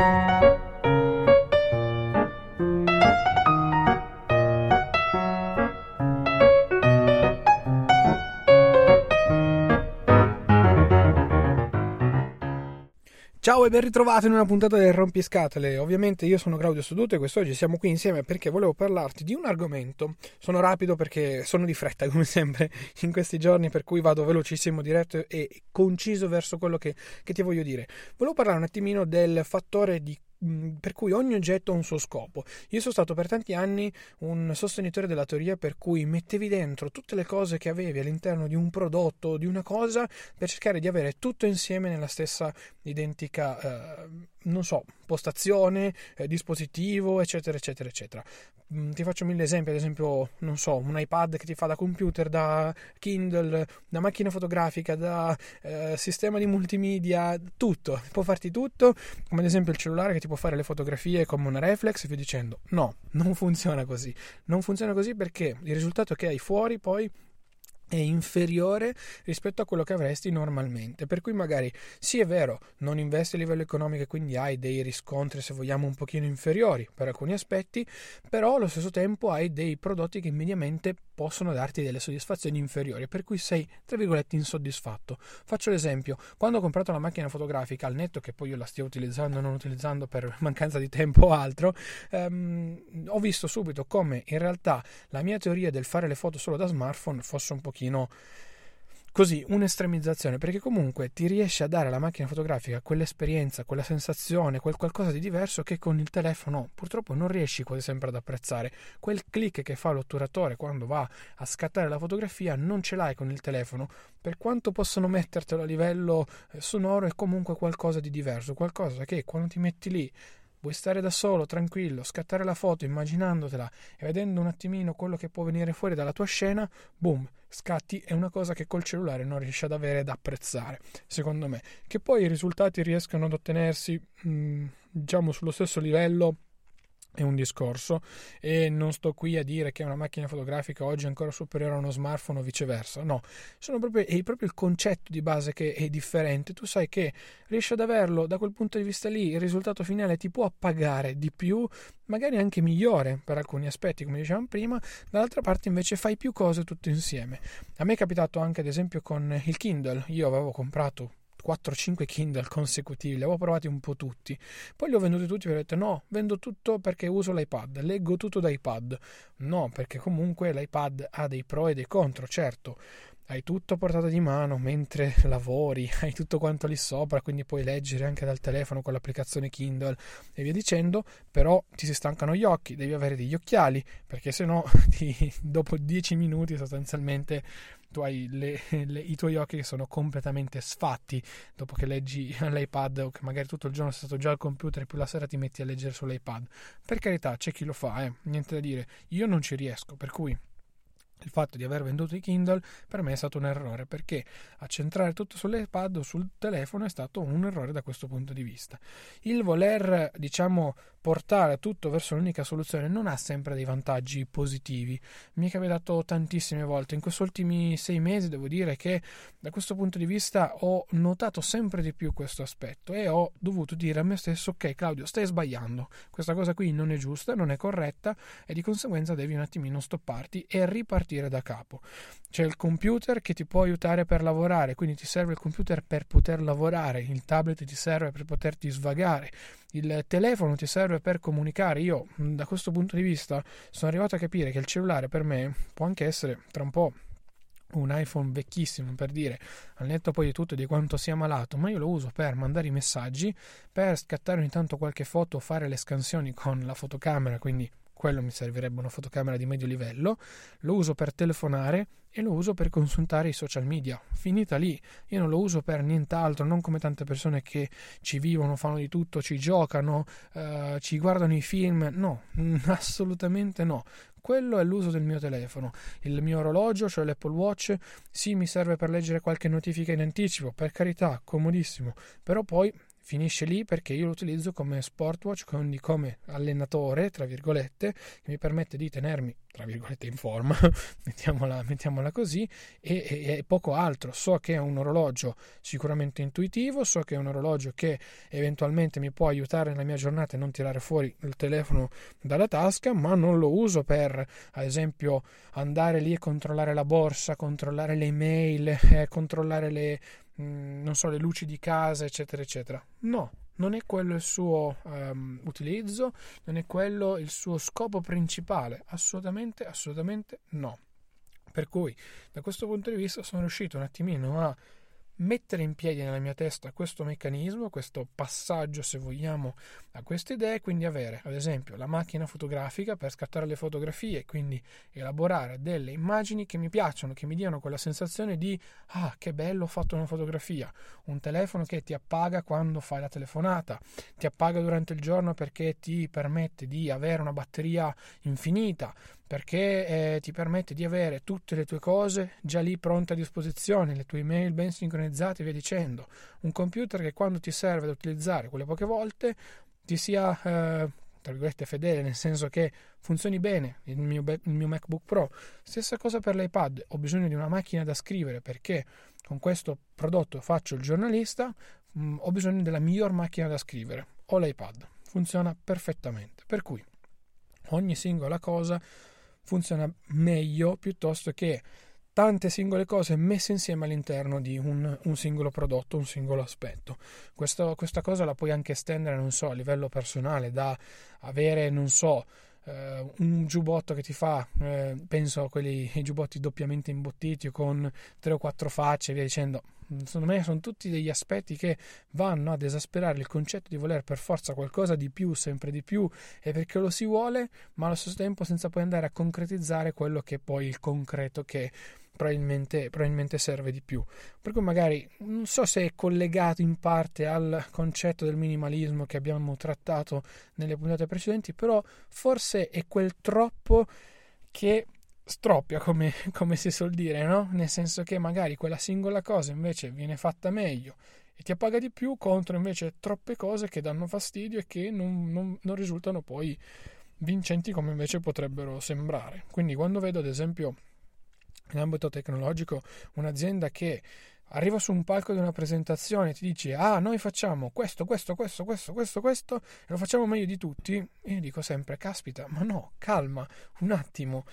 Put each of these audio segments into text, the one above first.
Ciao ben ritrovato in una puntata del Rompiscatole. Ovviamente io sono Claudio Soduto e quest'oggi siamo qui insieme perché volevo parlarti di un argomento. Sono rapido perché sono di fretta come sempre in questi giorni per cui vado velocissimo, diretto e conciso verso quello che, che ti voglio dire. Volevo parlare un attimino del fattore di per cui ogni oggetto ha un suo scopo. Io sono stato per tanti anni un sostenitore della teoria per cui mettevi dentro tutte le cose che avevi all'interno di un prodotto, di una cosa, per cercare di avere tutto insieme nella stessa identica, eh, non so, postazione, eh, dispositivo, eccetera, eccetera, eccetera. Mm, ti faccio mille esempi, ad esempio, non so, un iPad che ti fa da computer, da Kindle, da macchina fotografica, da eh, sistema di multimedia, tutto, può farti tutto, come ad esempio il cellulare che ti può fare le fotografie come una reflex via dicendo. No, non funziona così. Non funziona così perché il risultato che hai fuori poi è inferiore rispetto a quello che avresti normalmente. Per cui magari sì è vero, non investi a livello economico e quindi hai dei riscontri se vogliamo un pochino inferiori per alcuni aspetti, però allo stesso tempo hai dei prodotti che mediamente possono darti delle soddisfazioni inferiori, per cui sei tra virgolette insoddisfatto. Faccio l'esempio, quando ho comprato la macchina fotografica al netto che poi io la stia utilizzando o non utilizzando per mancanza di tempo o altro, ehm, ho visto subito come in realtà la mia teoria del fare le foto solo da smartphone fosse un pochino così un'estremizzazione perché comunque ti riesce a dare alla macchina fotografica quell'esperienza, quella sensazione, quel qualcosa di diverso che con il telefono purtroppo non riesci quasi sempre ad apprezzare. Quel click che fa l'otturatore quando va a scattare la fotografia non ce l'hai con il telefono. Per quanto possono mettertelo a livello eh, sonoro è comunque qualcosa di diverso, qualcosa che quando ti metti lì Vuoi stare da solo, tranquillo, scattare la foto immaginandotela e vedendo un attimino quello che può venire fuori dalla tua scena, boom, scatti è una cosa che col cellulare non riesci ad avere ed apprezzare, secondo me. Che poi i risultati riescano ad ottenersi, mh, mm, diciamo, sullo stesso livello è un discorso e non sto qui a dire che una macchina fotografica oggi è ancora superiore a uno smartphone o viceversa, no, proprio, è proprio il concetto di base che è differente, tu sai che riesci ad averlo da quel punto di vista lì, il risultato finale ti può appagare di più, magari anche migliore per alcuni aspetti come dicevamo prima, dall'altra parte invece fai più cose tutto insieme. A me è capitato anche ad esempio con il Kindle, io avevo comprato 4-5 Kindle consecutivi, li avevo provati un po' tutti. Poi li ho venduti tutti e ho detto no, vendo tutto perché uso l'iPad, leggo tutto da iPad. No, perché comunque l'iPad ha dei pro e dei contro, certo. Hai tutto a portata di mano mentre lavori, hai tutto quanto lì sopra, quindi puoi leggere anche dal telefono con l'applicazione Kindle e via dicendo, però ti si stancano gli occhi, devi avere degli occhiali, perché sennò ti, dopo 10 minuti sostanzialmente tu hai le, le, i tuoi occhi che sono completamente sfatti dopo che leggi l'iPad o che magari tutto il giorno sei stato già al computer e più la sera ti metti a leggere sull'iPad. Per carità, c'è chi lo fa, eh, niente da dire. Io non ci riesco, per cui il fatto di aver venduto i Kindle per me è stato un errore perché accentrare tutto sull'iPad o sul telefono è stato un errore da questo punto di vista. Il voler, diciamo, portare tutto verso l'unica soluzione non ha sempre dei vantaggi positivi. Mi è capitato tantissime volte. In questi ultimi sei mesi devo dire che da questo punto di vista ho notato sempre di più questo aspetto e ho dovuto dire a me stesso ok Claudio stai sbagliando, questa cosa qui non è giusta, non è corretta e di conseguenza devi un attimino stopparti e ripartire da capo. C'è il computer che ti può aiutare per lavorare, quindi ti serve il computer per poter lavorare, il tablet ti serve per poterti svagare il telefono ti serve per comunicare. Io, da questo punto di vista, sono arrivato a capire che il cellulare per me può anche essere tra un po' un iPhone vecchissimo per dire al netto poi di tutto di quanto sia malato, ma io lo uso per mandare i messaggi, per scattare ogni tanto qualche foto, fare le scansioni con la fotocamera, quindi quello mi servirebbe una fotocamera di medio livello, lo uso per telefonare e lo uso per consultare i social media. Finita lì, io non lo uso per nient'altro, non come tante persone che ci vivono, fanno di tutto, ci giocano, eh, ci guardano i film, no, assolutamente no. Quello è l'uso del mio telefono. Il mio orologio, cioè l'Apple Watch, sì, mi serve per leggere qualche notifica in anticipo, per carità, comodissimo, però poi finisce lì perché io lo utilizzo come sportwatch, quindi come allenatore, tra virgolette, che mi permette di tenermi, tra virgolette, in forma, mettiamola, mettiamola così, e, e, e, poco altro. So che è un orologio sicuramente intuitivo, so che è un orologio che eventualmente mi può aiutare nella mia giornata e non tirare fuori il telefono dalla tasca, ma non lo uso per, ad esempio, andare lì e controllare la borsa, controllare le email, eh, controllare le Mm, non so, le luci di casa, eccetera, eccetera. No, non è quello il suo um, utilizzo, non è quello il suo scopo principale. Assolutamente, assolutamente no. Per cui, da questo punto di vista, sono riuscito un attimino a mettere in piedi nella mia testa questo meccanismo, questo passaggio, se vogliamo, a queste idee, quindi avere, ad esempio, la macchina fotografica per scattare le fotografie, quindi elaborare delle immagini che mi piacciono, che mi diano quella sensazione di ah, che bello ho fatto una fotografia, un telefono che ti appaga quando fai la telefonata, ti appaga durante il giorno perché ti permette di avere una batteria infinita, perché eh, ti permette di avere tutte le tue cose già lì pronte a disposizione, le tue email ben sincronizzate e via dicendo. Un computer che quando ti serve da utilizzare quelle poche volte ti sia, eh, tra virgolette, fedele, nel senso che funzioni bene il mio, il mio MacBook Pro. Stessa cosa per l'iPad, ho bisogno di una macchina da scrivere perché con questo prodotto faccio il giornalista, mh, mm, ho bisogno della miglior macchina da scrivere. Ho l'iPad, funziona perfettamente. Per cui ogni singola cosa funziona meglio piuttosto che tante singole cose messe insieme all'interno di un, un singolo prodotto, un singolo aspetto. Questo, questa cosa la puoi anche estendere, non so, a livello personale, da avere, non so, Uh, un giubbotto che ti fa, uh, penso a quelli giubbotti doppiamente imbottiti con tre o quattro facce via dicendo. Secondo me sono tutti degli aspetti che vanno ad esasperare il concetto di voler per forza qualcosa di più, sempre di più, e perché lo si vuole, ma allo stesso tempo senza poi andare a concretizzare quello che è poi il concreto che probabilmente, probabilmente serve di più. Per cui magari non so se è collegato in parte al concetto del minimalismo che abbiamo trattato nelle puntate precedenti, però forse è quel troppo che stroppia, come, come si suol dire, no? Nel senso che magari quella singola cosa invece viene fatta meglio e ti appaga di più contro invece troppe cose che danno fastidio e che non, non, non risultano poi vincenti come invece potrebbero sembrare. Quindi quando vedo ad esempio in ambito tecnologico un'azienda che arriva su un palco di una presentazione e ti dice ah noi facciamo questo, questo, questo, questo, questo, questo e lo facciamo meglio di tutti, io dico sempre caspita, ma no, calma, un attimo,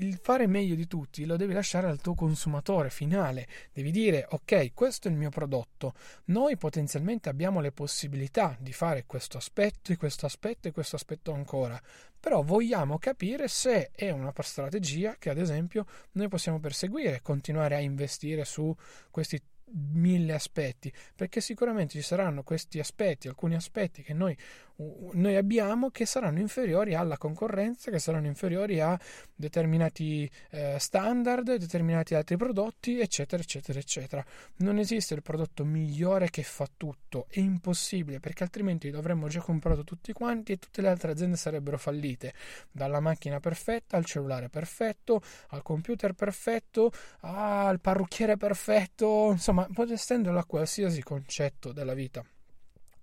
il fare meglio di tutti lo devi lasciare al tuo consumatore finale. Devi dire: Ok, questo è il mio prodotto. Noi potenzialmente abbiamo le possibilità di fare questo aspetto e questo aspetto e questo aspetto ancora. Però vogliamo capire se è una strategia che, ad esempio, noi possiamo perseguire, continuare a investire su questi mille aspetti, perché sicuramente ci saranno questi aspetti, alcuni aspetti che noi noi abbiamo che saranno inferiori alla concorrenza, che saranno inferiori a determinati eh, standard, determinati altri prodotti, eccetera, eccetera, eccetera. Non esiste il prodotto migliore che fa tutto, è impossibile perché altrimenti l'avremmo già comprato tutti quanti e tutte le altre aziende sarebbero fallite, dalla macchina perfetta al cellulare perfetto, al computer perfetto, al parrucchiere perfetto, insomma, potete estenderlo a qualsiasi concetto della vita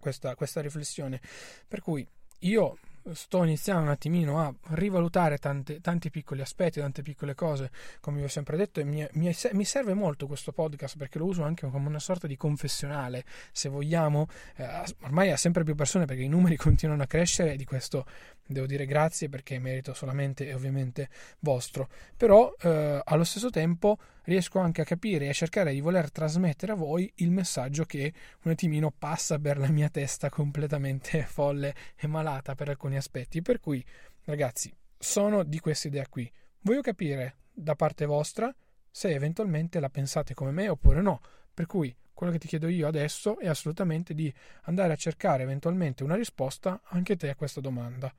questa, questa riflessione. Per cui io sto iniziando un attimino a rivalutare tante, tanti piccoli aspetti, tante piccole cose, come vi ho sempre detto, e mi, mi, mi, serve molto questo podcast perché lo uso anche come una sorta di confessionale, se vogliamo, eh, ormai ha sempre più persone perché i numeri continuano a crescere e di questo devo dire grazie perché merito solamente e ovviamente vostro, però eh, allo stesso tempo riesco anche a capire e a cercare di voler trasmettere a voi il messaggio che un attimino passa per la mia testa completamente folle e malata per alcuni aspetti, per cui ragazzi sono di questa idea qui, voglio capire da parte vostra se eventualmente la pensate come me oppure no, per cui quello che ti chiedo io adesso è assolutamente di andare a cercare eventualmente una risposta anche te a questa domanda.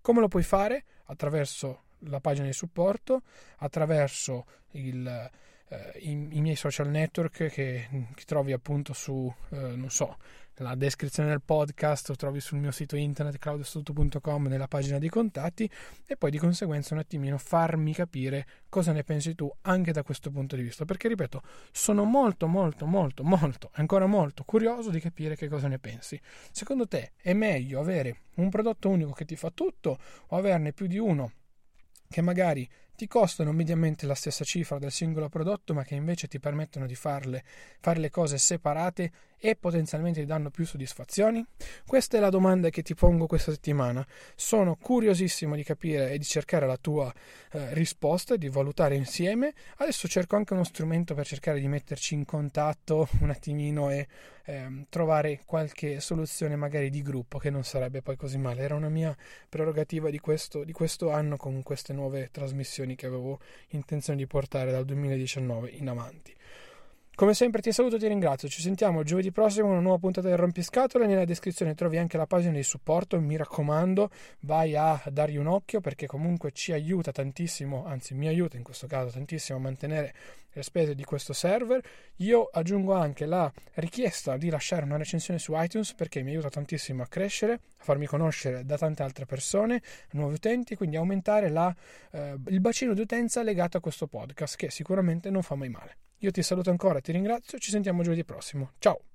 Come lo puoi fare? Attraverso la pagina di supporto, attraverso il, eh, i, i, miei social network che, che, trovi appunto su, eh, non so, la descrizione del podcast, lo trovi sul mio sito internet claudiostuto.com nella pagina di contatti e poi di conseguenza un attimino farmi capire cosa ne pensi tu anche da questo punto di vista, perché ripeto, sono molto molto molto molto ancora molto curioso di capire che cosa ne pensi. Secondo te è meglio avere un prodotto unico che ti fa tutto o averne più di uno che magari ti costano mediamente la stessa cifra del singolo prodotto, ma che invece ti permettono di farle, fare le cose separate e potenzialmente ti danno più soddisfazioni? Questa è la domanda che ti pongo questa settimana. Sono curiosissimo di capire e di cercare la tua eh, risposta, di valutare insieme. Adesso cerco anche uno strumento per cercare di metterci in contatto un attimino e eh, trovare qualche soluzione magari di gruppo che non sarebbe poi così male. Era una mia prerogativa di questo, di questo anno con queste nuove trasmissioni che avevo intenzione di portare dal 2019 in avanti. Come sempre ti saluto e ti ringrazio, ci sentiamo giovedì prossimo con una nuova puntata del Rompiscatole, nella descrizione trovi anche la pagina di supporto, mi raccomando vai a dargli un occhio perché comunque ci aiuta tantissimo, anzi mi aiuta in questo caso tantissimo a mantenere le spese di questo server. Io aggiungo anche la richiesta di lasciare una recensione su iTunes perché mi aiuta tantissimo a crescere, a farmi conoscere da tante altre persone, nuovi utenti, quindi aumentare la, eh, il bacino di utenza legato a questo podcast che sicuramente non fa mai male. Io ti saluto ancora, ti ringrazio, ci sentiamo giovedì prossimo. Ciao!